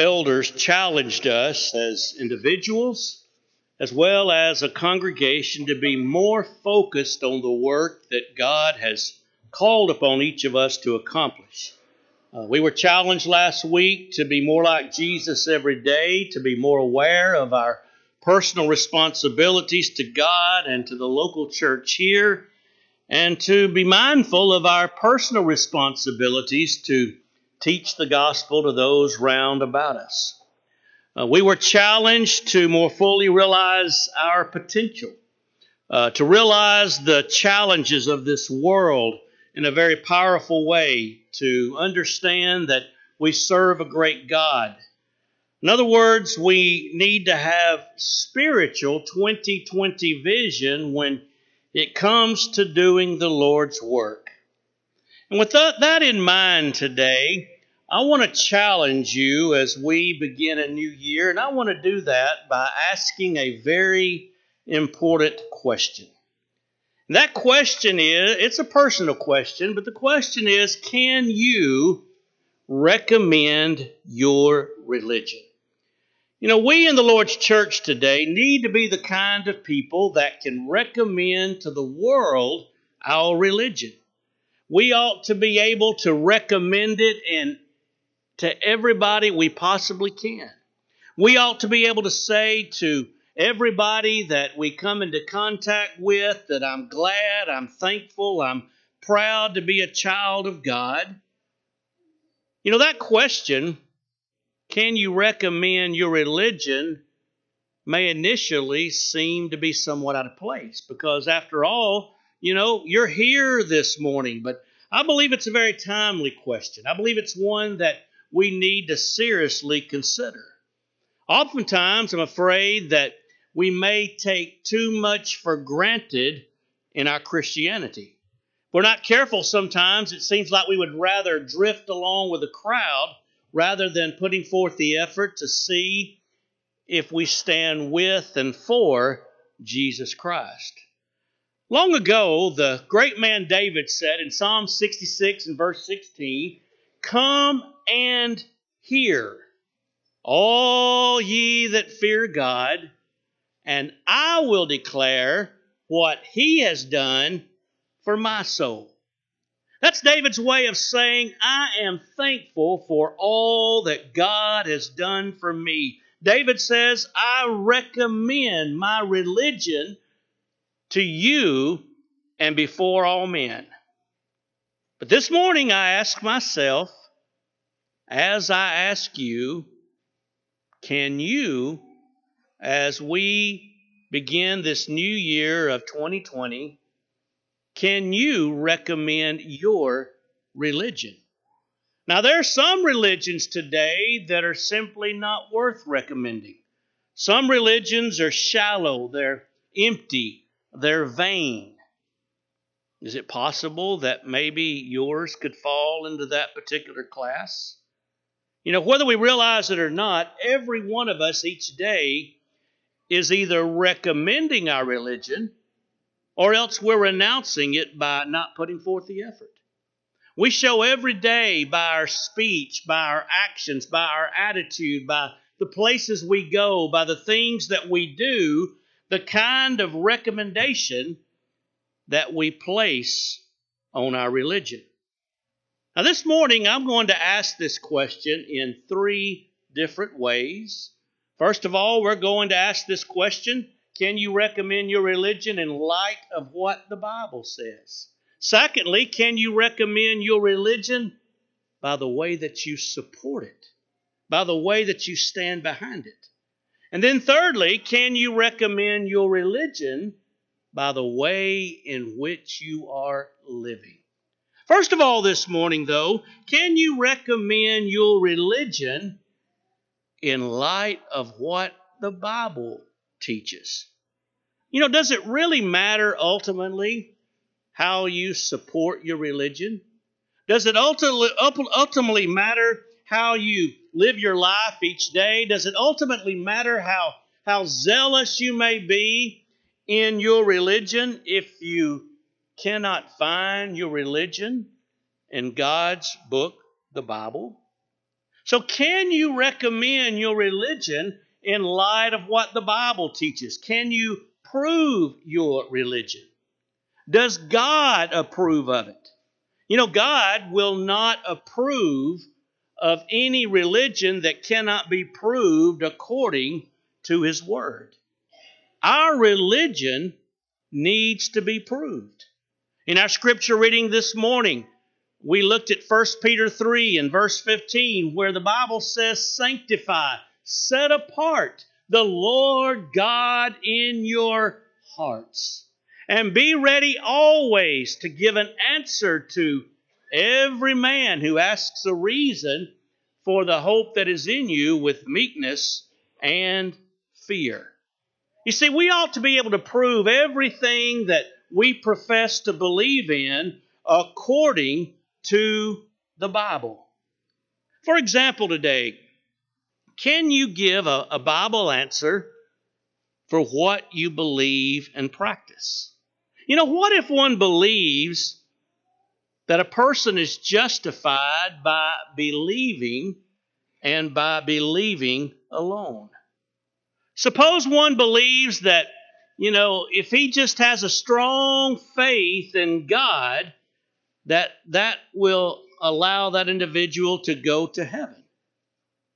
elders challenged us as individuals as well as a congregation to be more focused on the work that God has called upon each of us to accomplish. Uh, we were challenged last week to be more like Jesus every day, to be more aware of our personal responsibilities to God and to the local church here, and to be mindful of our personal responsibilities to teach the gospel to those round about us. Uh, we were challenged to more fully realize our potential, uh, to realize the challenges of this world in a very powerful way, to understand that we serve a great God. In other words, we need to have spiritual 2020 vision when it comes to doing the Lord's work. And with that in mind today, I want to challenge you as we begin a new year, and I want to do that by asking a very important question. And that question is it's a personal question, but the question is can you recommend your religion? You know, we in the Lord's church today need to be the kind of people that can recommend to the world our religion we ought to be able to recommend it and to everybody we possibly can. We ought to be able to say to everybody that we come into contact with that I'm glad, I'm thankful, I'm proud to be a child of God. You know, that question, can you recommend your religion, may initially seem to be somewhat out of place because, after all, you know, you're here this morning, but I believe it's a very timely question. I believe it's one that we need to seriously consider. Oftentimes, I'm afraid that we may take too much for granted in our Christianity. If we're not careful sometimes, it seems like we would rather drift along with the crowd rather than putting forth the effort to see if we stand with and for Jesus Christ. Long ago, the great man David said in Psalm 66 and verse 16, Come and hear, all ye that fear God, and I will declare what he has done for my soul. That's David's way of saying, I am thankful for all that God has done for me. David says, I recommend my religion to you and before all men. But this morning I ask myself, as I ask you, can you, as we begin this new year of 2020, can you recommend your religion? Now, there are some religions today that are simply not worth recommending. Some religions are shallow, they're empty, they're vain. Is it possible that maybe yours could fall into that particular class? You know, whether we realize it or not, every one of us each day is either recommending our religion or else we're renouncing it by not putting forth the effort. We show every day by our speech, by our actions, by our attitude, by the places we go, by the things that we do, the kind of recommendation that we place on our religion. Now, this morning, I'm going to ask this question in three different ways. First of all, we're going to ask this question Can you recommend your religion in light of what the Bible says? Secondly, can you recommend your religion by the way that you support it, by the way that you stand behind it? And then, thirdly, can you recommend your religion by the way in which you are living? First of all, this morning, though, can you recommend your religion in light of what the Bible teaches? You know, does it really matter ultimately how you support your religion? Does it ultimately matter how you live your life each day? Does it ultimately matter how, how zealous you may be in your religion if you cannot find your religion in God's book, the Bible? So, can you recommend your religion in light of what the Bible teaches? Can you prove your religion? Does God approve of it? You know, God will not approve of any religion that cannot be proved according to His Word. Our religion needs to be proved. In our scripture reading this morning, we looked at 1 Peter 3 and verse 15, where the Bible says, Sanctify, set apart the Lord God in your hearts, and be ready always to give an answer to every man who asks a reason for the hope that is in you with meekness and fear. You see, we ought to be able to prove everything that we profess to believe in according to the Bible. For example, today, can you give a, a Bible answer for what you believe and practice? You know, what if one believes that a person is justified by believing and by believing alone? Suppose one believes that, you know, if he just has a strong faith in God, that that will allow that individual to go to heaven.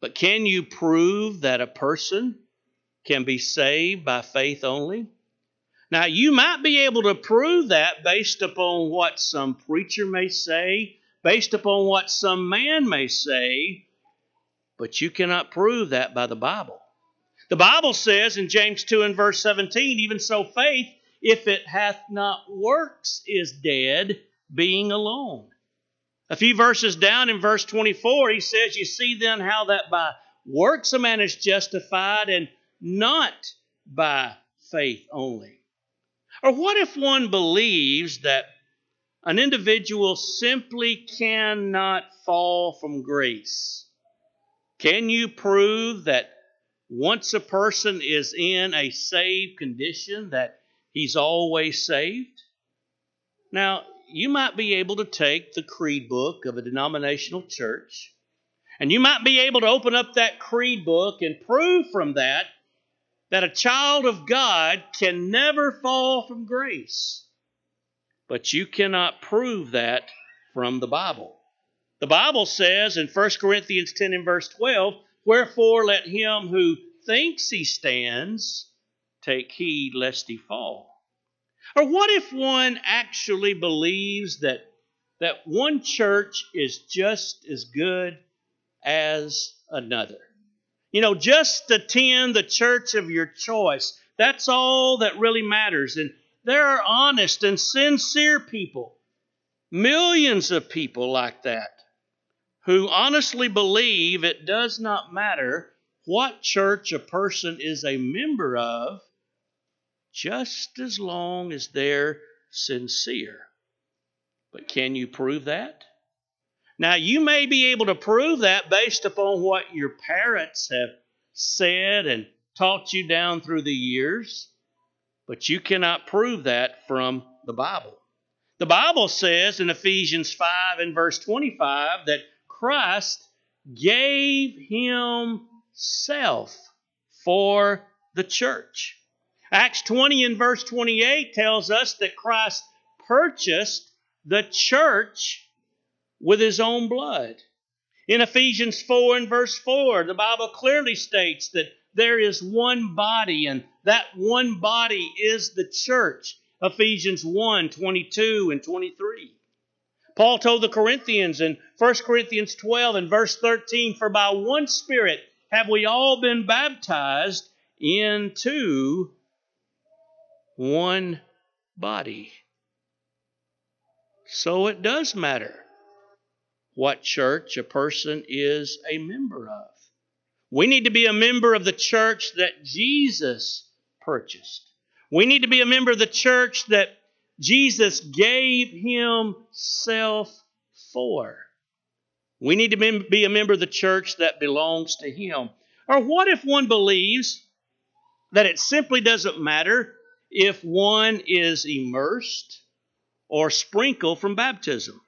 But can you prove that a person can be saved by faith only? Now, you might be able to prove that based upon what some preacher may say, based upon what some man may say, but you cannot prove that by the Bible. The Bible says in James 2 and verse 17, even so faith, if it hath not works, is dead, being alone. A few verses down in verse 24, he says, You see then how that by works a man is justified and not by faith only. Or what if one believes that an individual simply cannot fall from grace? Can you prove that once a person is in a saved condition, that he's always saved? Now, you might be able to take the creed book of a denominational church, and you might be able to open up that creed book and prove from that that a child of God can never fall from grace. But you cannot prove that from the Bible. The Bible says in 1 Corinthians 10 and verse 12, Wherefore let him who thinks he stands take heed lest he fall. Or what if one actually believes that, that one church is just as good as another? You know, just attend the church of your choice. That's all that really matters. And there are honest and sincere people, millions of people like that who honestly believe it does not matter what church a person is a member of, just as long as they're sincere. But can you prove that? Now, you may be able to prove that based upon what your parents have said and taught you down through the years, but you cannot prove that from the Bible. The Bible says in Ephesians 5 and verse 25 that Christ gave himself for the church. Acts 20 and verse 28 tells us that Christ purchased the church with his own blood. In Ephesians 4 and verse 4, the Bible clearly states that there is one body, and that one body is the church. Ephesians 1 22 and 23. Paul told the Corinthians in 1 Corinthians 12 and verse 13 For by one Spirit have we all been baptized into one body. So it does matter what church a person is a member of. We need to be a member of the church that Jesus purchased. We need to be a member of the church that Jesus gave himself for. We need to be a member of the church that belongs to him. Or what if one believes that it simply doesn't matter if one is immersed or sprinkled from baptism?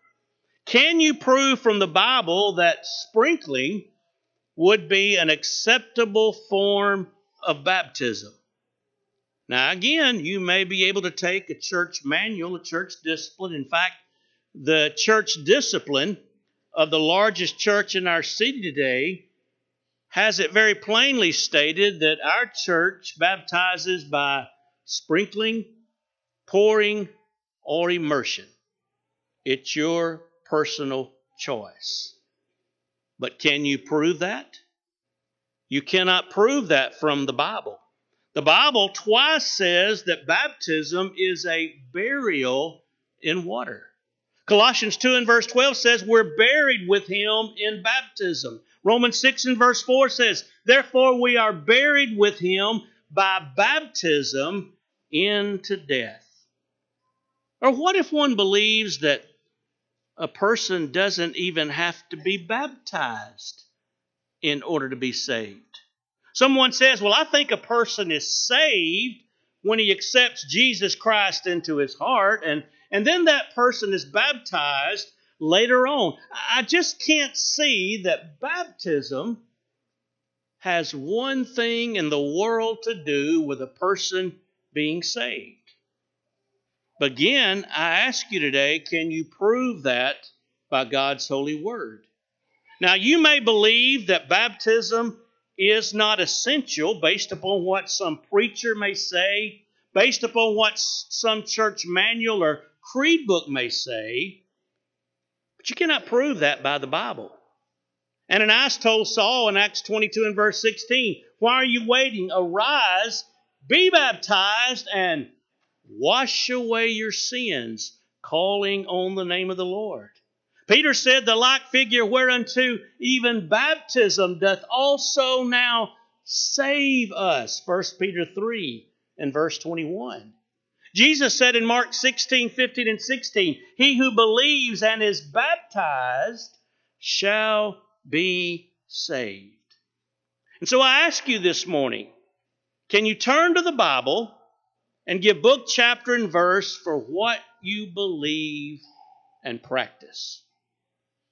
Can you prove from the Bible that sprinkling would be an acceptable form of baptism. Now, again, you may be able to take a church manual, a church discipline. In fact, the church discipline of the largest church in our city today has it very plainly stated that our church baptizes by sprinkling, pouring, or immersion. It's your personal choice. But can you prove that? You cannot prove that from the Bible. The Bible twice says that baptism is a burial in water. Colossians 2 and verse 12 says we're buried with him in baptism. Romans 6 and verse 4 says, Therefore we are buried with him by baptism into death. Or what if one believes that a person doesn't even have to be baptized in order to be saved? Someone says, Well, I think a person is saved when he accepts Jesus Christ into his heart, and, and then that person is baptized later on. I just can't see that baptism has one thing in the world to do with a person being saved. Again, I ask you today can you prove that by God's holy word? Now, you may believe that baptism is not essential based upon what some preacher may say, based upon what some church manual or creed book may say, but you cannot prove that by the Bible. And Ananias told Saul in Acts 22 and verse 16, Why are you waiting? Arise, be baptized, and wash away your sins, calling on the name of the Lord. Peter said, The like figure whereunto even baptism doth also now save us. 1 Peter 3 and verse 21. Jesus said in Mark 16, 15, and 16, He who believes and is baptized shall be saved. And so I ask you this morning can you turn to the Bible and give book, chapter, and verse for what you believe and practice?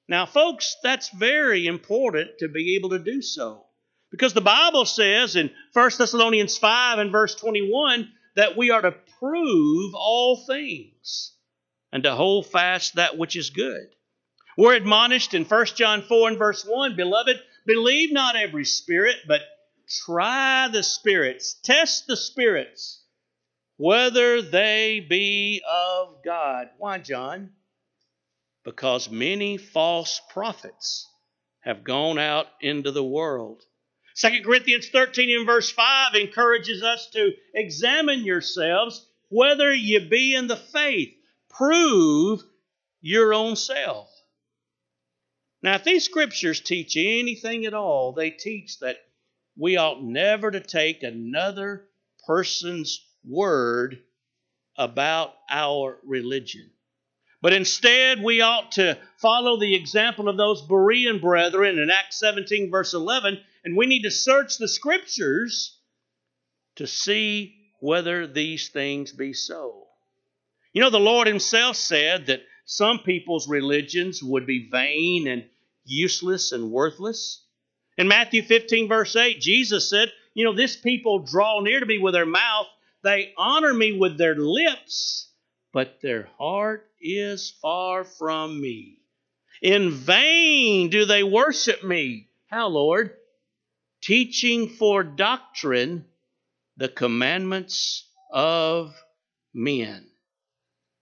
Now, folks, that's very important to be able to do so. Because the Bible says in 1 Thessalonians 5 and verse 21 that we are to prove all things and to hold fast that which is good. We're admonished in 1 John 4 and verse 1 Beloved, believe not every spirit, but try the spirits, test the spirits, whether they be of God. Why, John? because many false prophets have gone out into the world. 2 Corinthians 13 and verse 5 encourages us to examine yourselves whether you be in the faith. Prove your own self. Now, if these scriptures teach anything at all, they teach that we ought never to take another person's word about our religion. But instead, we ought to follow the example of those Berean brethren in Acts 17, verse 11, and we need to search the scriptures to see whether these things be so. You know, the Lord Himself said that some people's religions would be vain and useless and worthless. In Matthew 15, verse 8, Jesus said, You know, this people draw near to me with their mouth, they honor me with their lips but their heart is far from me. In vain do they worship me. How, Lord? Teaching for doctrine the commandments of men.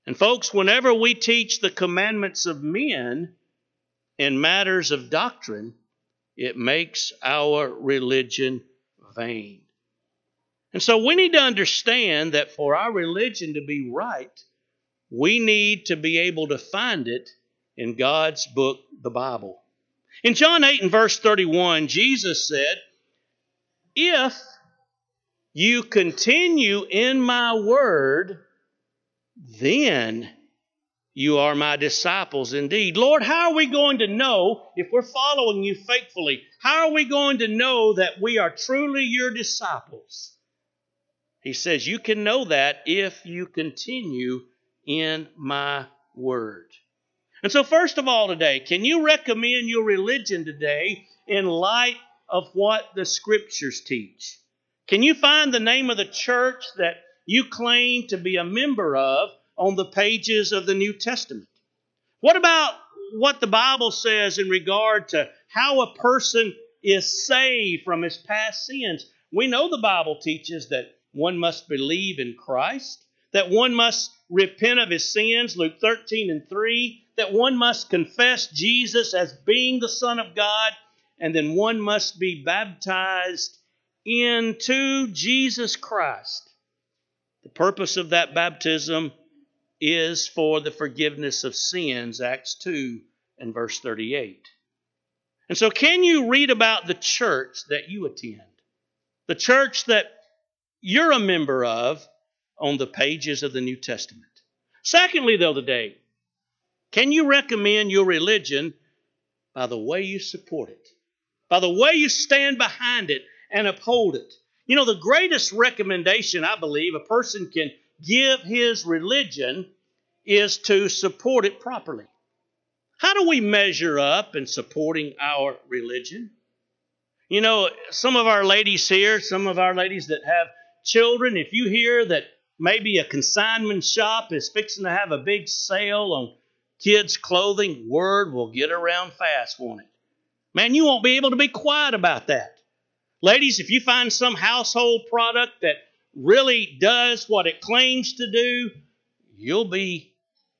And, folks, whenever we teach the commandments of men in matters of doctrine, it makes our religion vain. And so we need to understand that for our religion to be right, we need to be able to find it in God's book, the Bible. In John 8 and verse 31, Jesus said, If you continue in my word, then you are my disciples indeed. Lord, how are we going to know if we're following you faithfully? How are we going to know that we are truly your disciples? He says, You can know that if you continue in my word. And so, first of all, today, can you recommend your religion today in light of what the scriptures teach? Can you find the name of the church that you claim to be a member of on the pages of the New Testament? What about what the Bible says in regard to how a person is saved from his past sins? We know the Bible teaches that one must believe in Christ, that one must repent of his sins, Luke 13 and 3, that one must confess Jesus as being the Son of God, and then one must be baptized into Jesus Christ. The purpose of that baptism is for the forgiveness of sins, Acts 2 and verse 38. And so, can you read about the church that you attend? The church that you're a member of on the pages of the New Testament. Secondly, though, today, can you recommend your religion by the way you support it, by the way you stand behind it and uphold it? You know, the greatest recommendation I believe a person can give his religion is to support it properly. How do we measure up in supporting our religion? You know, some of our ladies here, some of our ladies that have children, if you hear that maybe a consignment shop is fixing to have a big sale on kids' clothing, word will get around fast, won't it? Man, you won't be able to be quiet about that. Ladies, if you find some household product that really does what it claims to do, you'll be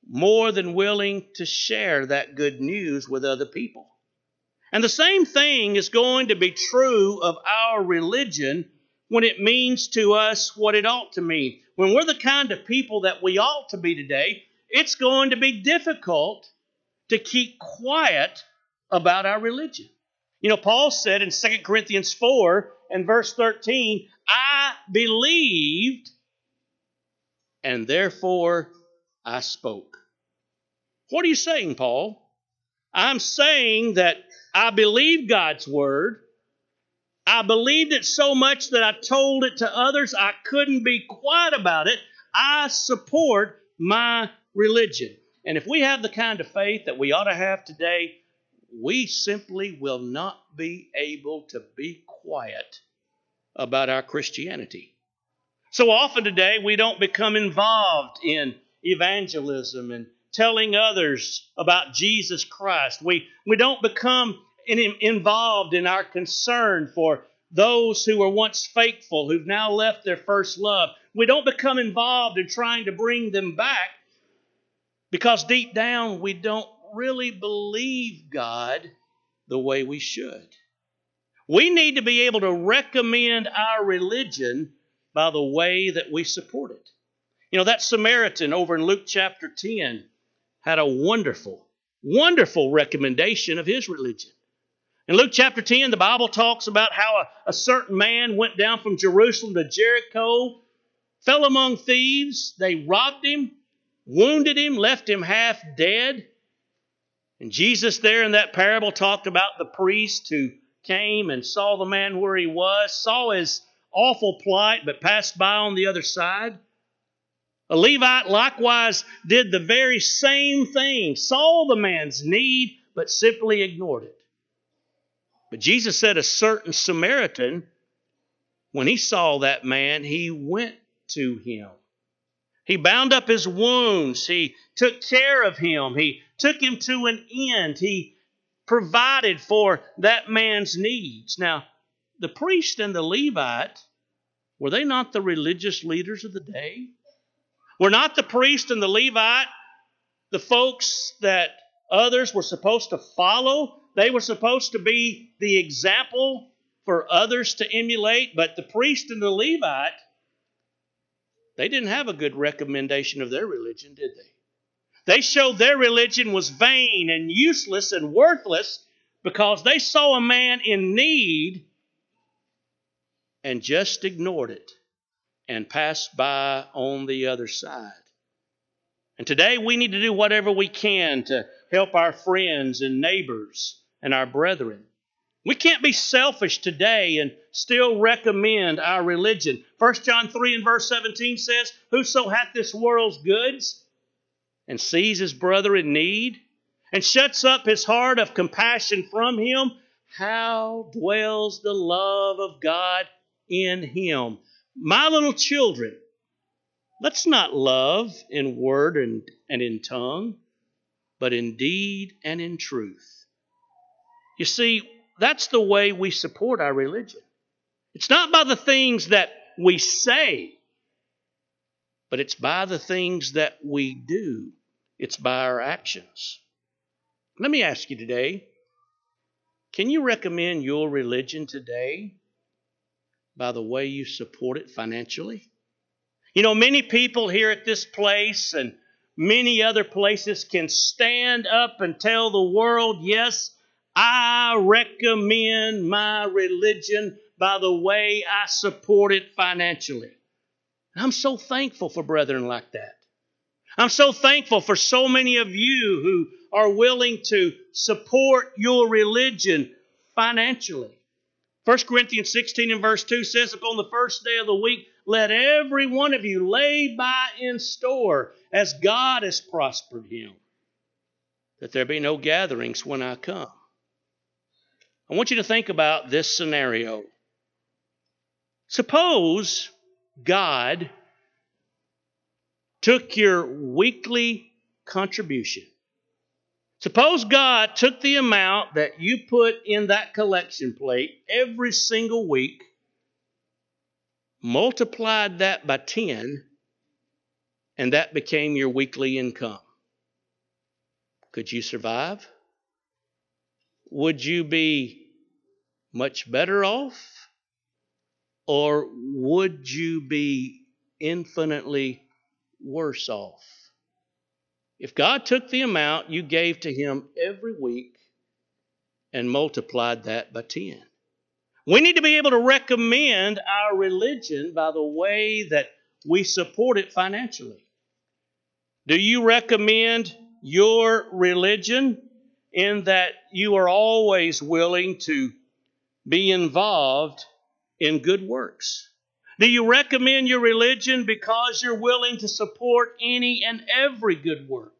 more than willing to share that good news with other people. And the same thing is going to be true of our religion when it means to us what it ought to mean. When we're the kind of people that we ought to be today, it's going to be difficult to keep quiet about our religion. You know, Paul said in 2 Corinthians 4 and verse 13, I believed and therefore I spoke. What are you saying, Paul? I'm saying that I believe God's word. I believed it so much that I told it to others. I couldn't be quiet about it. I support my religion. And if we have the kind of faith that we ought to have today, we simply will not be able to be quiet about our Christianity. So often today, we don't become involved in evangelism and telling others about Jesus Christ. We, we don't become involved in our concern for those who were once faithful, who've now left their first love. We don't become involved in trying to bring them back because deep down we don't really believe God the way we should. We need to be able to recommend our religion by the way that we support it. You know, that Samaritan over in Luke chapter 10 had a wonderful, wonderful recommendation of his religion. In Luke chapter 10, the Bible talks about how a, a, certain man went down from Jerusalem to Jericho, fell among thieves. They robbed him, wounded him, left him half dead. And Jesus, there in that parable, talked about the priest who came and saw the man where he was, saw his awful plight, but passed by on the other side. A Levite likewise did the very same thing, saw the man's need, but simply ignored it. But Jesus said a certain Samaritan, when he saw that man, he went to him. He bound up his wounds. He took care of him. He took him to an end. He provided for that man's needs. Now, the priest and the Levite, were they not the religious leaders of the day? Were not the priest and the Levite the folks that others were supposed to follow? They were supposed to be the example for others to emulate, but the priest and the Levite, they didn't have a good recommendation of their religion, did they? They showed their religion was vain and useless and worthless because they saw a man in need and just ignored it and passed by on the other side. And today we need to do whatever we can to help our friends and neighbors and our brethren. We can't be selfish today and still recommend our religion. 1 John 3 and verse 17 says, Whoso hath this world's goods and sees his brother in need and shuts up his heart of compassion from him, how dwells the love of God in him. My little children, let's not love in word and, and in tongue, but in deed and in truth. You see, that's the way we support our religion. It's not by the things that we say, but it's by the things that we do. It's by our actions. Let me ask you today can you recommend your religion today by the way you support it financially? You know, many people here at this place and many other places can stand up and tell the world, yes, I recommend my religion by the way I support it financially. I'm so thankful for brethren like that. I'm so thankful for so many of you who are willing to support your religion financially. 1 Corinthians 16 and verse 2 says, Upon the first day of the week, let every one of you lay by in store as God has prospered him, that there be no gatherings when I come. I want you to think about this scenario. Suppose God took your weekly contribution. Suppose God took the amount that you put in that collection plate every single week, multiplied that by 10, and that became your weekly income. Could you survive? Would you be much better off? Or would you be infinitely worse off. If God took the amount you gave to Him every week and multiplied that by 10, we need to be able to recommend our religion by the way that we support it financially. Do you recommend your religion in that you are always willing to be involved in good works? Do you recommend your religion because you're willing to support any and every good work?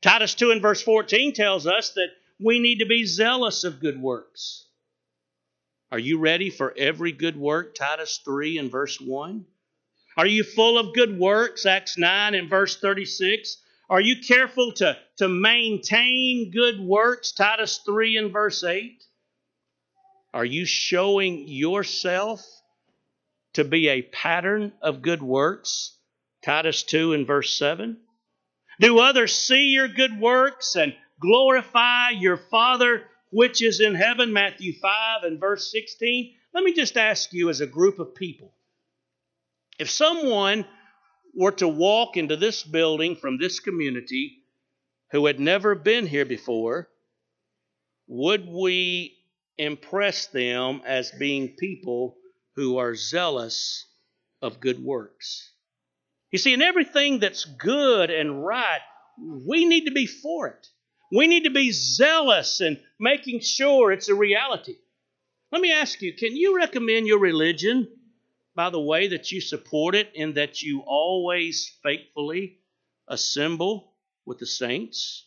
Titus 2 and verse 14 tells us that we need to be zealous of good works. Are you ready for every good work? Titus 3 and verse 1. Are you full of good works? Acts 9 and verse 36. Are you careful to, to maintain good works? Titus 3 and verse 8. Are you showing yourself to be a pattern of good works. Titus 2 and verse 7. Do others see your good works and glorify your Father which is in heaven? Matthew 5 and verse 16. Let me just ask you as a group of people if someone were to walk into this building from this community who had never been here before, would we impress them as being people who are zealous of good works. You see, in everything that's good and right, we need to be for it. We need to be zealous in making sure it's a reality. Let me ask you can you recommend your religion by the way that you support it, and that you always faithfully assemble with the saints?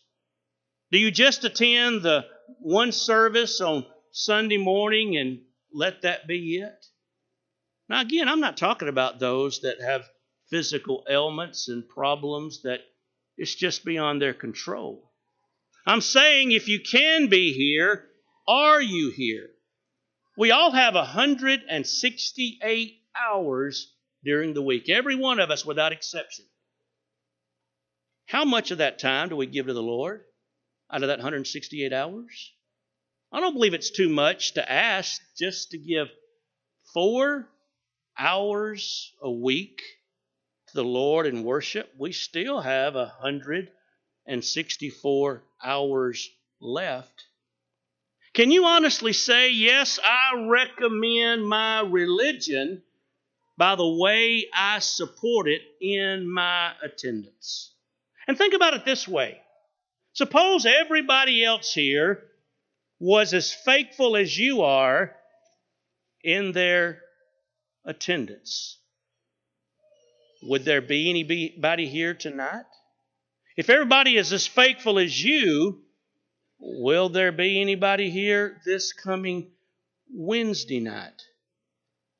Do you just attend the one service on Sunday morning and let that be it? Now, again, I'm not talking about those that have physical ailments and problems that it's just beyond their control. I'm saying if you can be here, are you here? We all have 168 hours during the week, every one of us without exception. How much of that time do we give to the Lord out of that 168 hours? I don't believe it's too much to ask just to give four hours a week to the Lord in worship, we still have 164 hours left. Can you honestly say, yes, I recommend my religion by the way I support it in my attendance? And think about it this way suppose everybody else here was as faithful as you are in their attendance. Would there be anybody here tonight? If everybody is as faithful as you, Will there be anybody here this coming Wednesday night?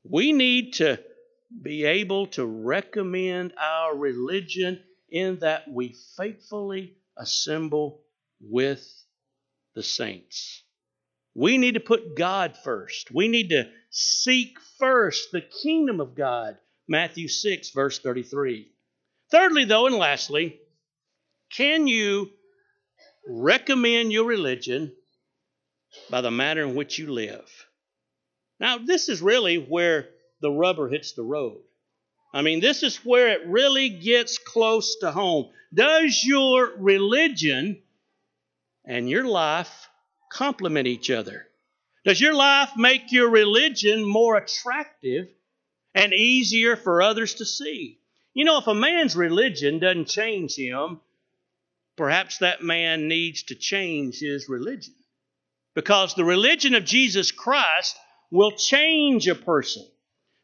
We need to be able to recommend our religion in that we faithfully assemble with the saints. We need to put God first. We need to seek first the kingdom of God. Matthew 6, verse 33. Thirdly, though, and lastly, can you recommend your religion by the manner in which you live? Now, this is really where the rubber hits the road. I mean, this is where it really gets close to home. Does your religion and your life complement each other? Does your life make your religion more attractive and easier for others to see? You know, if a man's religion doesn't change him, perhaps that man needs to change his religion. Because the religion of Jesus Christ will change a person.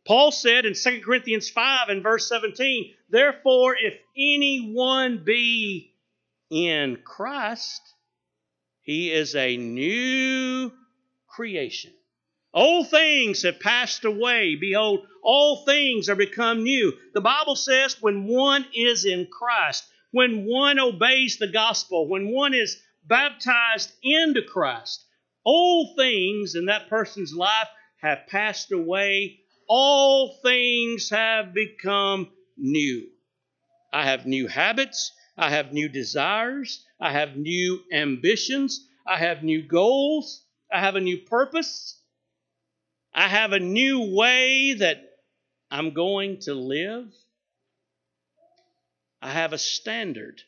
Paul said in 2 Corinthians 5 and verse 17, Therefore, if anyone be in Christ, he is a new creation. Old things have passed away. Behold, all things are become new. The Bible says when one is in Christ, when one obeys the gospel, when one is baptized into Christ, all things in that person's life have passed away all things have become new. I have new habits. I have new desires. I have new ambitions. I have new goals. I have a new purpose. I have a new way that I'm going to live. I have a standard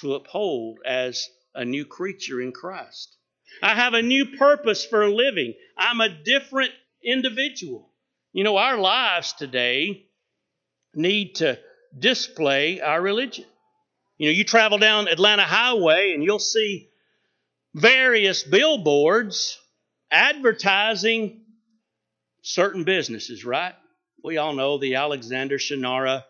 to uphold as a new creature in Christ. I have a new purpose for living. I'm a different individual. You know, our lives today need to display our religion. You know, you travel down Atlanta Highway and you'll see various billboards advertising certain businesses, right? We all know the Alexander Shunnarah,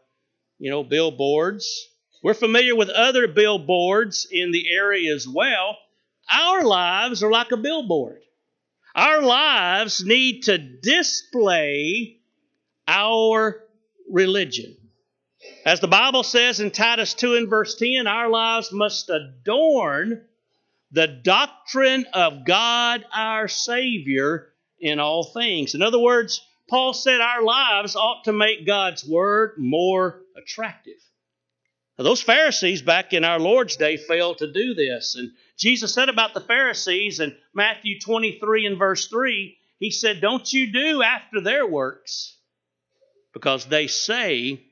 you know, billboards. We're familiar with other billboards in the area as well. Our lives are like a billboard. Our lives need to display our religion. As the Bible says in Titus 2 and verse 10, our lives must adorn the doctrine of God our Savior in all things. In other words, Paul said our lives ought to make God's Word more attractive. Now, those Pharisees back in our Lord's day failed to do this, and Jesus said about the Pharisees in Matthew 23 and verse 3, He said, Don't you do after their works, because they say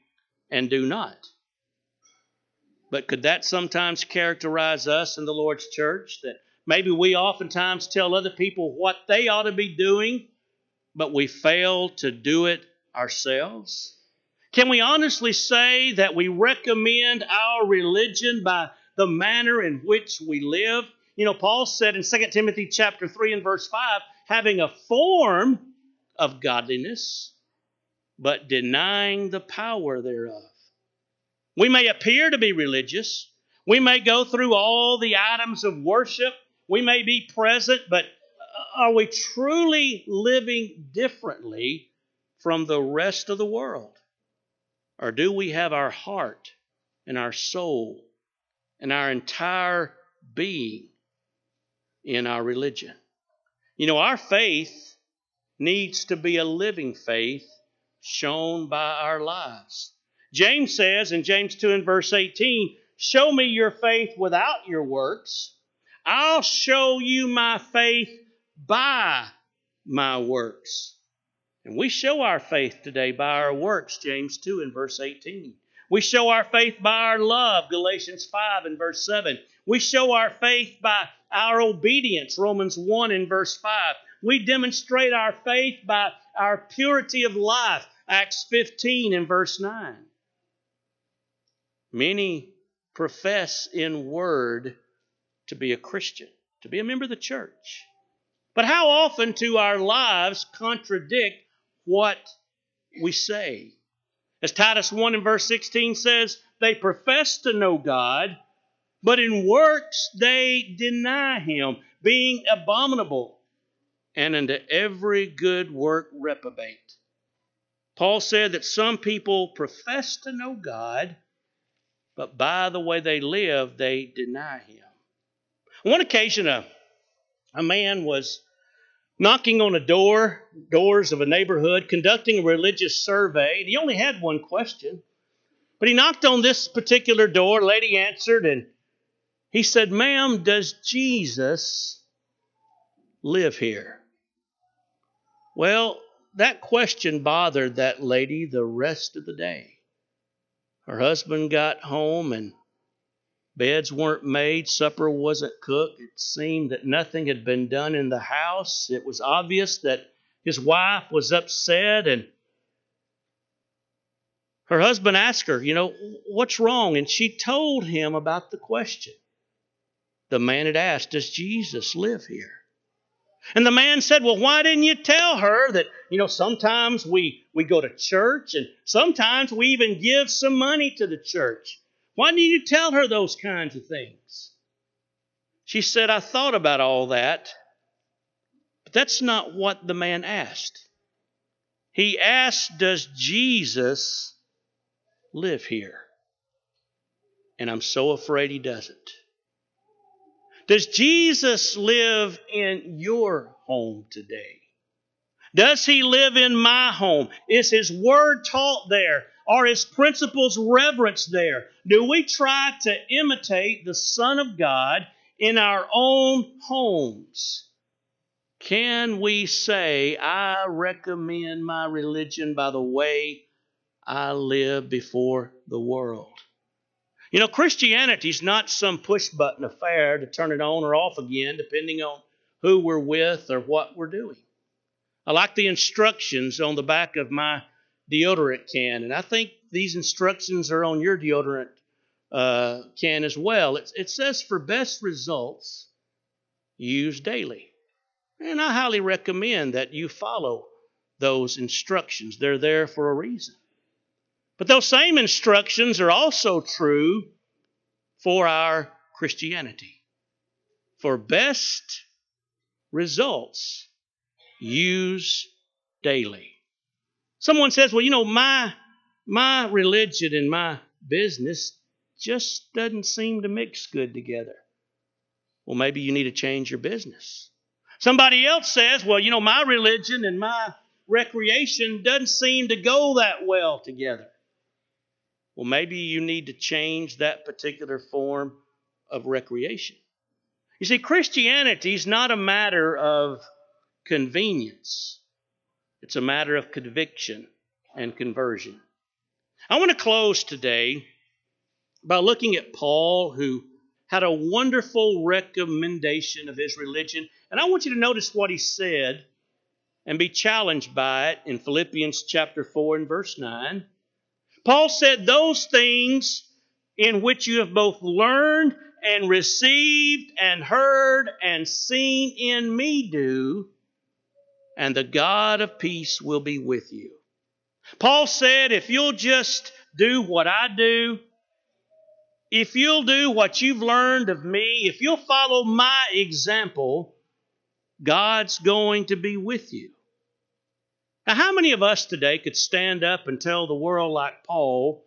and do not. But could that sometimes characterize us in the Lord's church? That maybe we oftentimes tell other people what they ought to be doing, but we fail to do it ourselves? Can we honestly say that we recommend our religion by the manner in which we live. You know, Paul said in 2 Timothy chapter 3 and verse 5, having a form of godliness, but denying the power thereof. We may appear to be religious. We may go through all the items of worship. We may be present, but uh, are we truly living differently from the rest of the world? Or do we have our heart and our soul and our entire being in our religion. You know, our faith needs to be a living faith shown by our lives. James says in James 2 and verse 18, Show me your faith without your works. I'll show you my faith by my works. And we show our faith today by our works, James 2 and verse 18. We show our faith by our love, Galatians 5 and verse 7. We show our faith by our obedience, Romans 1 and verse 5. We demonstrate our faith by our purity of life, Acts 15 and verse 9. Many profess in word to be a Christian, to be a member of the church. But how often do our lives contradict what we say? As Titus 1 and verse 16 says, they profess to know God, but in works they deny him, being abominable, and unto every good work reprobate. Paul said that some people profess to know God, but by the way they live, they deny him. On one occasion, a, a man was knocking on a door, doors of a neighborhood, conducting a religious survey, and he only had one question. But he knocked on this particular door, lady answered, and he said, Ma'am, does Jesus live here? Well, that question bothered that lady the rest of the day. Her husband got home and beds weren't made, supper wasn't cooked. It seemed that nothing had been done in the house. It was obvious that his wife was upset and her husband asked her, You know, what's wrong? And she told him about the question. The man had asked, Does Jesus live here? And the man said, Well, why didn't you tell her that, you know, sometimes we, we go to church and sometimes we even give some money to the church. Why didn't you tell her those kinds of things? She said, I thought about all that, but that's not what the man asked. He asked, Does Jesus live here? And I'm so afraid he doesn't. Does Jesus live in your home today? Does he live in my home? Is his word taught there? Are his principles reverenced there? Do we try to imitate the Son of God in our own homes? Can we say, I recommend my religion by the way I live before the world? You know, Christianity is not some push button affair to turn it on or off again, depending on who we're with or what we're doing. I like the instructions on the back of my deodorant can, and I think these instructions are on your deodorant uh, can as well. It, it says for best results, use daily. And I highly recommend that you follow those instructions. They're there for a reason. But those same instructions are also true for our Christianity. For best results, use daily. Someone says, well, you know, my, my religion and my business just doesn't seem to mix good together. Well, maybe you need to change your business. Somebody else says, well, you know, my religion and my recreation doesn't seem to go that well together. Well, maybe you need to change that particular form of recreation. You see, Christianity is not a matter of convenience, it's a matter of conviction and conversion. I want to close today by looking at Paul, who had a wonderful recommendation of his religion. And I want you to notice what he said and be challenged by it in Philippians chapter 4 and verse 9. Paul said, Those things in which you have both learned and received and heard and seen in me do, and the God of peace will be with you. Paul said, If you'll just do what I do, if you'll do what you've learned of me, if you'll follow my example, God's going to be with you. Now, how many of us today could stand up and tell the world, like Paul,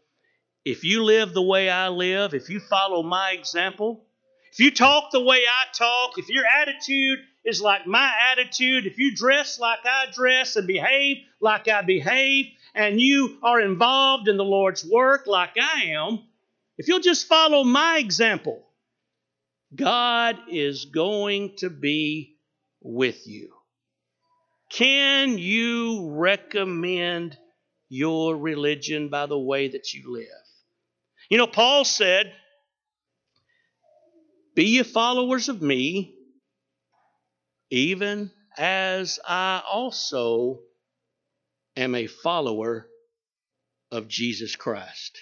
if you live the way I live, if you follow my example, if you talk the way I talk, if your attitude is like my attitude, if you dress like I dress and behave like I behave, and you are involved in the Lord's work like I am, if you'll just follow my example, God is going to be with you. Can you recommend your religion by the way that you live? You know, Paul said, Be ye followers of me, even as I also am a follower of Jesus Christ.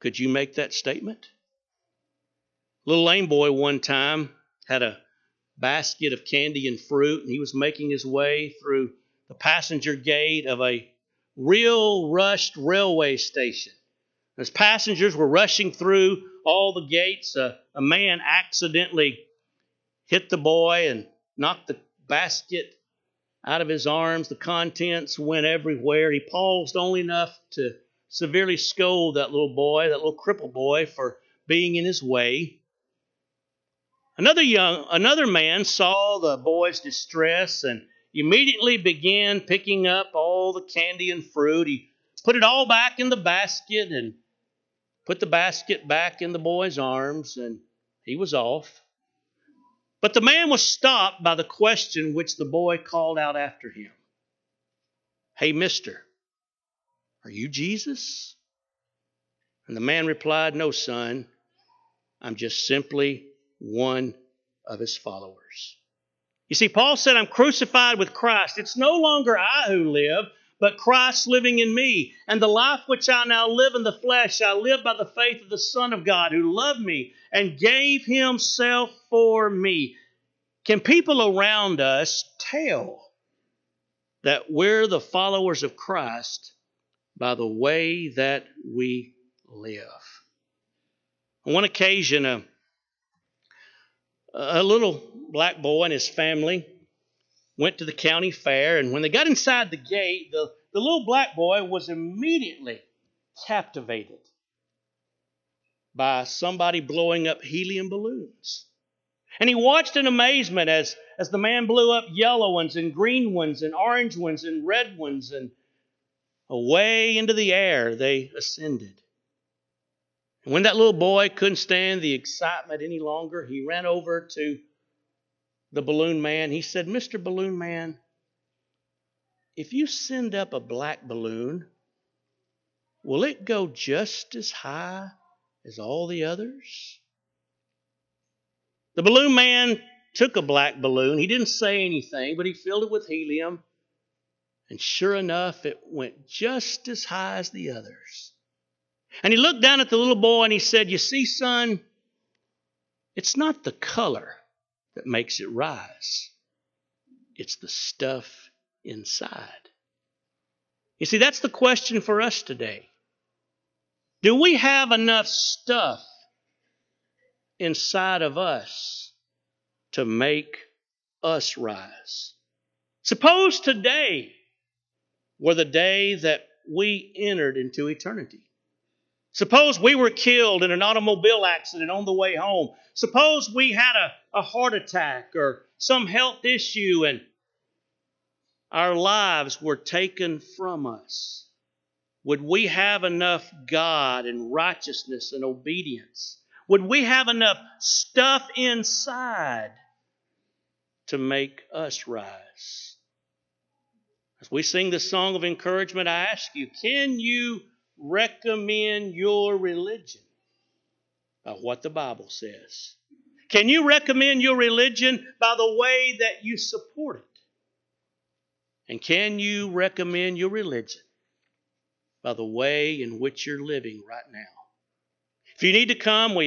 Could you make that statement? Little lame boy one time had a basket of candy and fruit, and he was making his way through the passenger gate of a real rushed railway station. As passengers were rushing through all the gates, a, a man accidentally hit the boy and knocked the basket out of his arms. The contents went everywhere. He paused only enough to severely scold that little boy, that little crippled boy, for being in his way. Another young another man saw the boy's distress and immediately began picking up all the candy and fruit. He put it all back in the basket and put the basket back in the boy's arms, and he was off. But the man was stopped by the question which the boy called out after him Hey, mister, are you Jesus? And the man replied, No, son, I'm just simply one of his followers. You see, Paul said, I'm crucified with Christ. It's no longer I who live, but Christ living in me. And the life which I now live in the flesh, I live by the faith of the Son of God who loved me and gave himself for me. Can people around us tell that we're the followers of Christ by the way that we live? On one occasion, a, a little black boy and his family went to the county fair, and when they got inside the gate, the, the little black boy was immediately captivated by somebody blowing up helium balloons. And he watched in amazement as, as the man blew up yellow ones and green ones and orange ones and red ones, and away into the air they ascended. And when that little boy couldn't stand the excitement any longer, he ran over to the balloon man. He said, Mr. Balloon Man, if you send up a black balloon, will it go just as high as all the others? The balloon man took a black balloon. He didn't say anything, but he filled it with helium. And sure enough, it went just as high as the others. And he looked down at the little boy and he said, You see, son, it's not the color that makes it rise, it's the stuff inside. You see, that's the question for us today. Do we have enough stuff inside of us to make us rise? Suppose today were the day that we entered into eternity. Suppose we were killed in an automobile accident on the way home. Suppose we had a, a heart attack or some health issue and our lives were taken from us. Would we have enough God and righteousness and obedience? Would we have enough stuff inside to make us rise? As we sing the song of encouragement, I ask you, can you recommend your religion by what the Bible says? Can you recommend your religion by the way that you support it? And can you recommend your religion by the way in which you're living right now? If you need to come, we